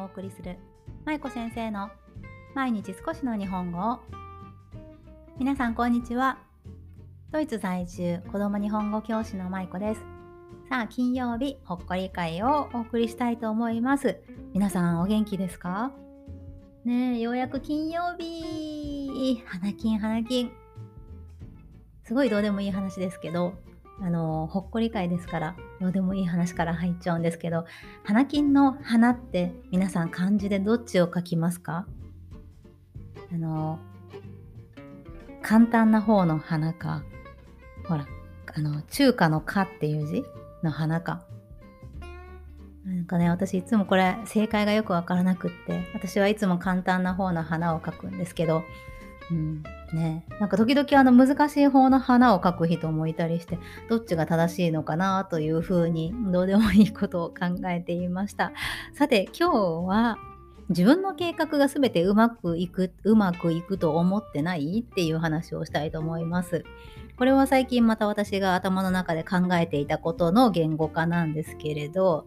がお送りする舞子先生の毎日少しの日本語を。皆さんこんにちは。ドイツ在住子供日本語教師の舞子です。さあ金曜日ほっこり会をお送りしたいと思います。皆さんお元気ですか？ねえようやく金曜日。花金花金すごいどうでもいい話ですけどあのほっこり会ですから。どうでもいい話から入っちゃうんですけど花金の花って皆さん漢字でどっちを書きますか？あの簡単な方の花かほらあの中華の「か」っていう字？の花か。なんかね私いつもこれ正解がよくわからなくって私はいつも簡単な方の花を描くんですけどうん。ね、なんか時々あの難しい方の花を描く人もいたりしてどっちが正しいのかなというふうにどうでもいいことを考えていました。さて今日は自分の計画が全てうまくいくうまくいくと思ってないっていう話をしたいと思います。これは最近また私が頭の中で考えていたことの言語化なんですけれど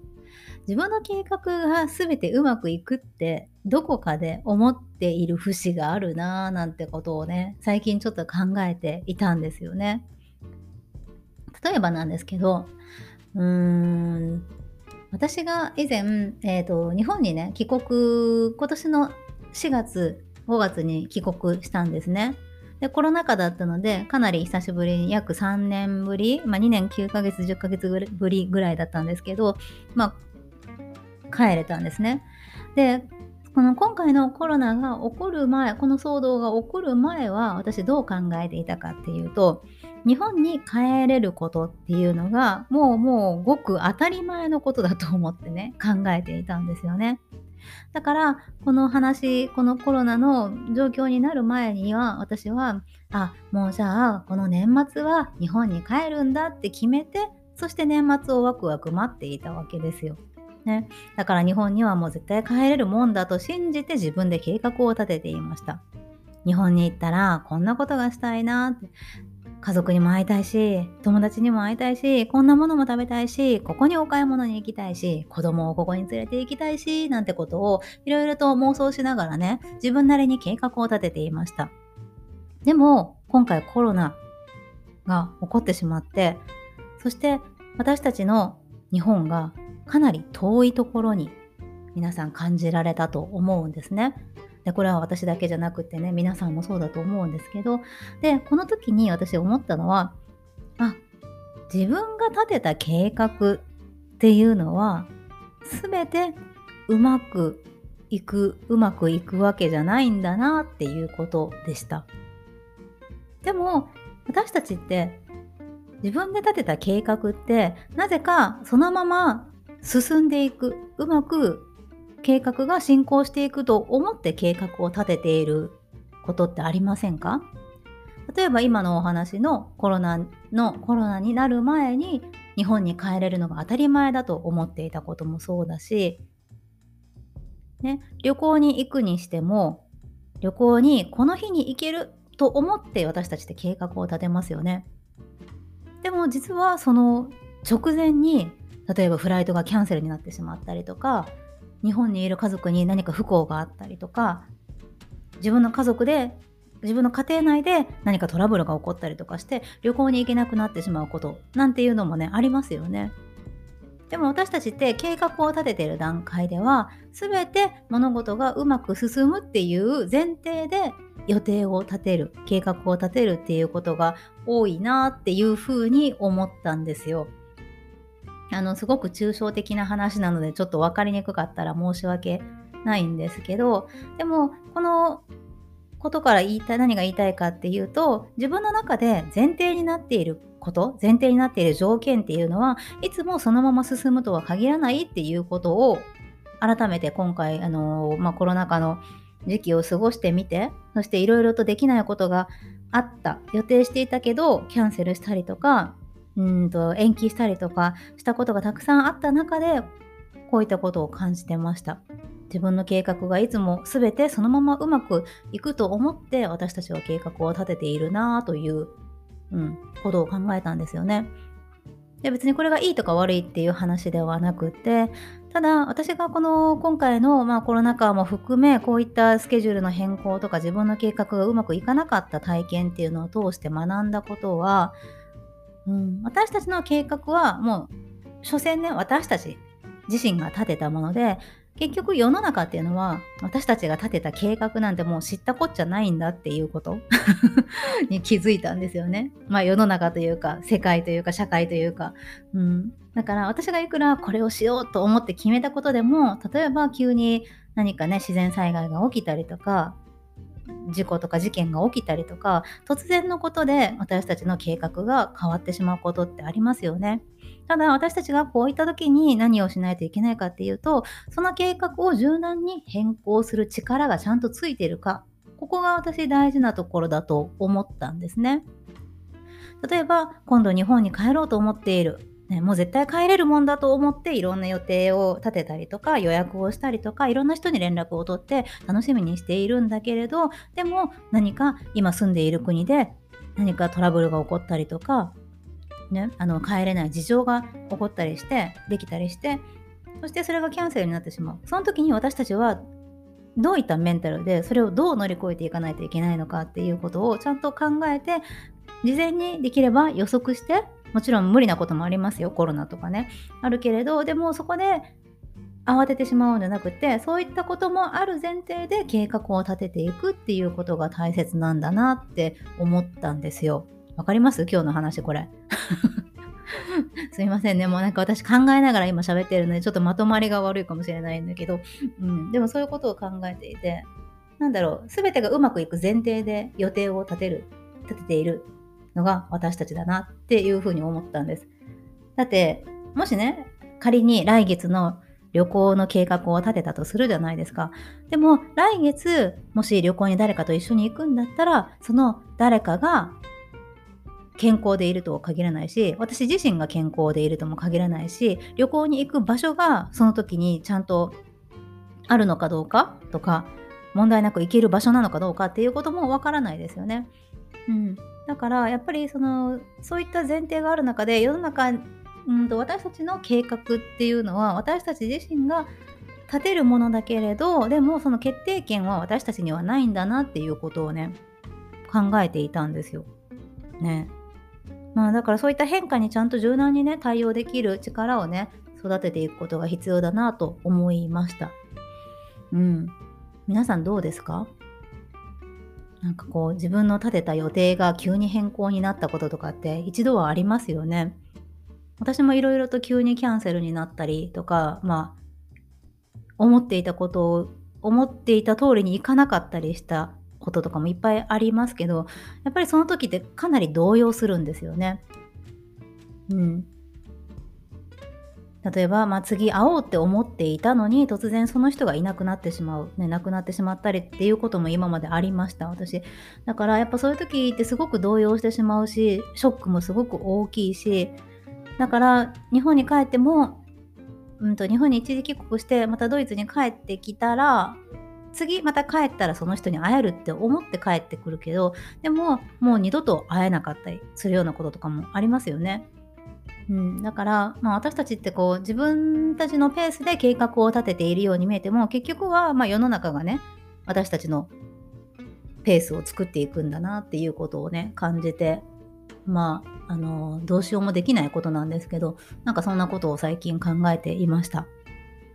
自分の計画が全てうまくいくってどこかで思っている節があるなぁなんてことをね最近ちょっと考えていたんですよね。例えばなんですけどうーん私が以前、えーと、日本にね帰国今年の4月5月に帰国したんですね。でコロナ禍だったのでかなり久しぶりに約3年ぶり、まあ、2年9ヶ月10ヶ月ぶりぐらいだったんですけど、まあ、帰れたんですね。でこの今回のコロナが起こる前この騒動が起こる前は私どう考えていたかっていうと日本に帰れることっていうのがもうもうごく当たり前のことだと思ってね考えていたんですよね。だからこの話このコロナの状況になる前には私はあもうじゃあこの年末は日本に帰るんだって決めてそして年末をワクワク待っていたわけですよ。ね、だから日本にはもう絶対帰れるもんだと信じて自分で計画を立てていました。日本に行ったらこんなことがしたいなって家族にも会いたいし友達にも会いたいしこんなものも食べたいしここにお買い物に行きたいし子供をここに連れて行きたいしなんてことをいろいろと妄想しながらね自分なりに計画を立てていましたでも今回コロナが起こってしまってそして私たちの日本がかなり遠いところに皆さん感じられたと思うんですね。でこれは私だけじゃなくてね皆さんもそうだと思うんですけどでこの時に私思ったのはあ自分が立てた計画っていうのは全てうまくいくうまくいくわけじゃないんだなっていうことでした。でも私たちって自分で立てた計画ってなぜかそのまま進んでいくうまく計画が進行していくと思って計画を立てていることってありませんか？例えば今のお話のコロナのコロナになる前に日本に帰れるのが当たり前だと思っていたこともそうだし、ね、旅行に行くにしても旅行にこの日に行けると思って私たちって計画を立てますよね。でも実はその直前に例えばフライトがキャンセルになってしまったりとか日本にいる家族に何か不幸があったりとか自分の家族で自分の家庭内で何かトラブルが起こったりとかして旅行に行けなくなってしまうことなんていうのもねありますよね。でも私たちって計画を立ててる段階では全て物事がうまく進むっていう前提で予定を立てる計画を立てるっていうことが多いなっていうふうに思ったんですよ。あのすごく抽象的な話なのでちょっと分かりにくかったら申し訳ないんですけどでもこのことから言いたい何が言いたいかっていうと自分の中で前提になっていること前提になっている条件っていうのはいつもそのまま進むとは限らないっていうことを改めて今回あの、まあ、コロナ禍の時期を過ごしてみてそしていろいろとできないことがあった予定していたけどキャンセルしたりとかうんと延期したりとかしたことがたくさんあった中でこういったことを感じてました。自分の計画がいつも全てそのままうまくいくと思って私たちは計画を立てているなという、うん、ことを考えたんですよね。で別にこれがいいとか悪いっていう話ではなくてただ私がこの今回の、まあ、コロナ禍も含めこういったスケジュールの変更とか自分の計画がうまくいかなかった体験っていうのを通して学んだことは、うん、私たちの計画はもう所詮ね私たち自身が立てたもので結局世の中っていうのは私たちが立てた計画なんてもう知ったこっちゃないんだっていうこと に気づいたんですよね。まあ世の中というか世界というか社会というか。うん、だから私がいくらこれをしようと思って決めたことでも例えば急に何かね自然災害が起きたりとか事故とか事件が起きたりとか突然のことで私たちの計画が変わってしまうことってありますよね。ただ私たちがこういった時に何をしないといけないかっていうとその計画を柔軟に変更する力がちゃんとついてるかここが私大事なところだと思ったんですね。例えば今度日本に帰ろうと思っているね、もう絶対帰れるもんだと思っていろんな予定を立てたりとか予約をしたりとかいろんな人に連絡を取って楽しみにしているんだけれどでも何か今住んでいる国で何かトラブルが起こったりとか、ね、あの帰れない事情が起こったりしてできたりしてそしてそれがキャンセルになってしまう。その時に私たちはどういったメンタルでそれをどう乗り越えていかないといけないのかっていうことをちゃんと考えて事前にできれば予測してもちろん無理なこともありますよコロナとかね。あるけれどでもそこで慌ててしまうんじゃなくてそういったこともある前提で計画を立てていくっていうことが大切なんだなって思ったんですよ。わかります？今日の話これ。すいませんね。もうなんか私考えながら今喋ってるのでちょっとまとまりが悪いかもしれないんだけど、うん、でもそういうことを考えていてなんだろう。全てがうまくいく前提で予定を立てる立てている。のが私たちだなっていうふうに思ったんです。だって、もしね、仮に来月の旅行の計画を立てたとするじゃないですか。でも来月もし旅行に誰かと一緒に行くんだったらその誰かが健康でいるとは限らないし私自身が健康でいるとも限らないし旅行に行く場所がその時にちゃんとあるのかどうかとか問題なく行ける場所なのかどうかっていうこともわからないですよね。うん、だからやっぱりそのそういった前提がある中で世の中うんと私たちの計画っていうのは私たち自身が立てるものだけれどでもその決定権は私たちにはないんだなっていうことをね考えていたんですよ。ね。まあだからそういった変化にちゃんと柔軟にね対応できる力をね育てていくことが必要だなと思いました。うん。皆さんどうですか？なんかこう自分の立てた予定が急に変更になったこととかって一度はありますよね。私もいろいろと急にキャンセルになったりとか、まあ、思っていたことを思っていた通りにいかなかったりしたこととかもいっぱいありますけど、やっぱりその時ってかなり動揺するんですよね。うん。例えば、まあ、次会おうって思っていたのに突然その人がいなくなってしまう、ね、亡くなってしまったりっていうことも今までありました私だからやっぱそういう時ってすごく動揺してしまうしショックもすごく大きいしだから日本に帰っても、うんと、日本に一時帰国してまたドイツに帰ってきたら次また帰ったらその人に会えるって思って帰ってくるけどでももう二度と会えなかったりするようなこととかもありますよね。うん、だから、まあ、私たちってこう自分たちのペースで計画を立てているように見えても結局はま世の中がね私たちのペースを作っていくんだなっていうことをね感じてまああのどうしようもできないことなんですけどなんかそんなことを最近考えていました。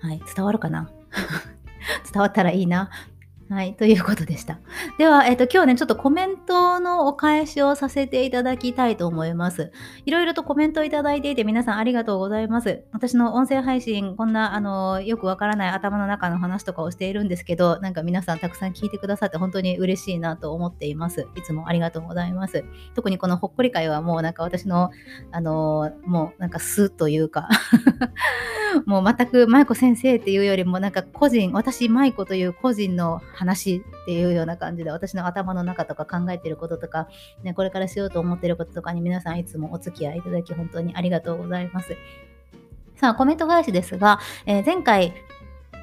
はい、伝わるかな？伝わったらいいな？はい、ということでした。では、えっ、ー、と、今日ね、ちょっとコメントのお返しをさせていただきたいと思います。いろいろとコメントをいただいていて、皆さんありがとうございます。私の音声配信、こんな、あの、よくわからない頭の中の話とかをしているんですけど、なんか皆さんたくさん聞いてくださって本当に嬉しいなと思っています。いつもありがとうございます。特にこのほっこり会はもうなんか私の、あの、もうなんか素というか もう全く舞子先生っていうよりもなんか個人私舞子という個人の話っていうような感じで私の頭の中とか考えてることとか、ね、これからしようと思ってることとかに皆さんいつもお付き合いいただき本当にありがとうございます。さあコメント返しですが、えー、前回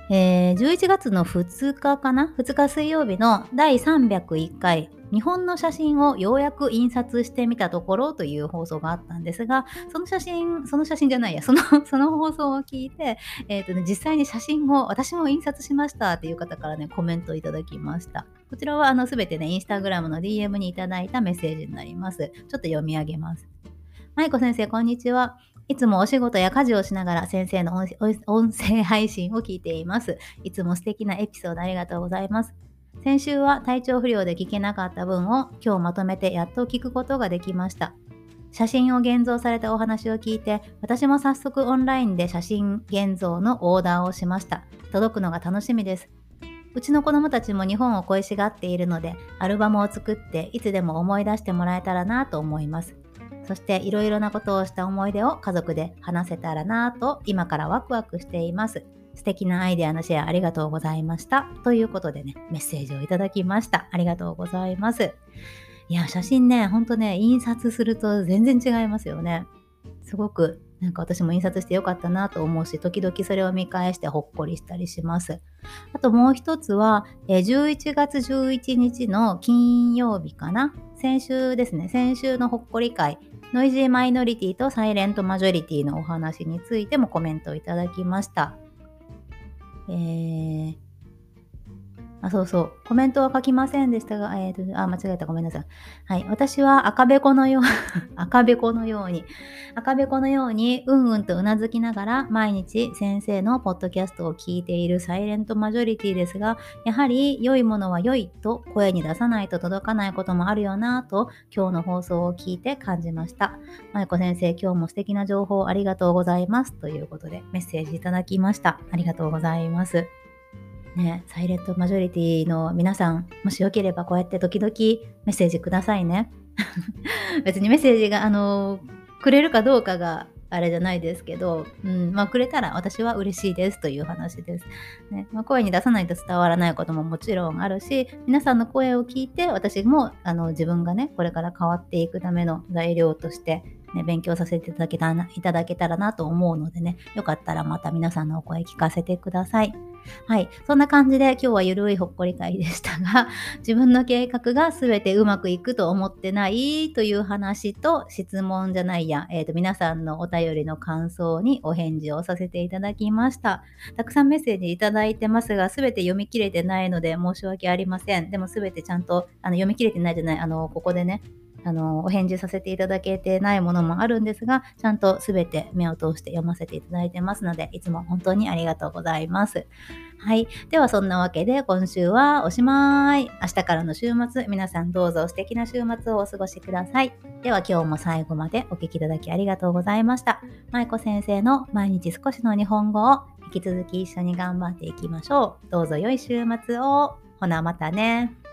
えー、11月の2日かな ?2 日水曜日の第301回日本の写真をようやく印刷してみたところという放送があったんですがその写真その写真じゃないやその その放送を聞いて、えーとね、実際に写真を私も印刷しましたっていう方からねコメントいただきましたこちらはあの全てねインスタグラムの DM にいただいたメッセージになりますちょっと読み上げます舞子先生こんにちはいつもお仕事や家事をしながら先生の音声配信を聞いています。いつも素敵なエピソードありがとうございます。先週は体調不良で聞けなかった分を今日まとめてやっと聞くことができました。写真を現像されたお話を聞いて、私も早速オンラインで写真現像のオーダーをしました。届くのが楽しみです。うちの子供たちも日本を恋しがっているので、アルバムを作っていつでも思い出してもらえたらなと思います。そしていろいろなことをした思い出を家族で話せたらなと今からワクワクしています。素敵なアイデアのシェアありがとうございました。ということでね、メッセージをいただきました。ありがとうございます。いや、写真ね、ほんとね、印刷すると全然違いますよね。すごくなんか私も印刷してよかったなと思うし、時々それを見返してほっこりしたりします。あともう一つは、え11月11日の金曜日かな？先週ですね、先週のほっこり会、ノイジーマイノリティとサイレントマジョリティのお話についてもコメントをいただきました。えー、あ、そうそう。コメントは書きませんでしたが、えーと、あ、間違えた。ごめんなさい。はい。私は赤べこのよう、赤べこのように、赤べこのように、うんうんとうなずきながら、毎日先生のポッドキャストを聞いているサイレントマジョリティですが、やはり良いものは良いと声に出さないと届かないこともあるよなと、今日の放送を聞いて感じました。まゆこ先生、今日も素敵な情報ありがとうございます。ということで、メッセージいただきました。ありがとうございます。ね、サイレントマジョリティの皆さん、もしよければこうやって時々メッセージくださいね。別にメッセージが、あの、くれるかどうかがあれじゃないですけど、うん、まあ、くれたら私は嬉しいですという話です。ねまあ、声に出さないと伝わらないことももちろんあるし、皆さんの声を聞いて、私もあの自分がね、これから変わっていくための材料として、ね、勉強させていただけたいただけたらなと思うのでね、よかったらまた皆さんのお声聞かせてください。はい。そんな感じで今日はゆるいほっこり会でしたが、自分の計画が全てうまくいくと思ってないという話と質問じゃないや、えっ、ー、と、皆さんのお便りの感想にお返事をさせていただきました。たくさんメッセージいただいてますが、全て読み切れてないので申し訳ありません。でも全てちゃんとあの読み切れてないじゃない、あの、ここでね、あのお返事させていただけてないものもあるんですが、ちゃんと全て目を通して読ませていただいてますので、いつも本当にありがとうございます。はい。ではそんなわけで今週はおしまい。明日からの週末、皆さんどうぞ素敵な週末をお過ごしください。では今日も最後までお聴きいただきありがとうございました。舞子先生の毎日少しの日本語を引き続き一緒に頑張っていきましょう。どうぞ良い週末を。ほなまたね。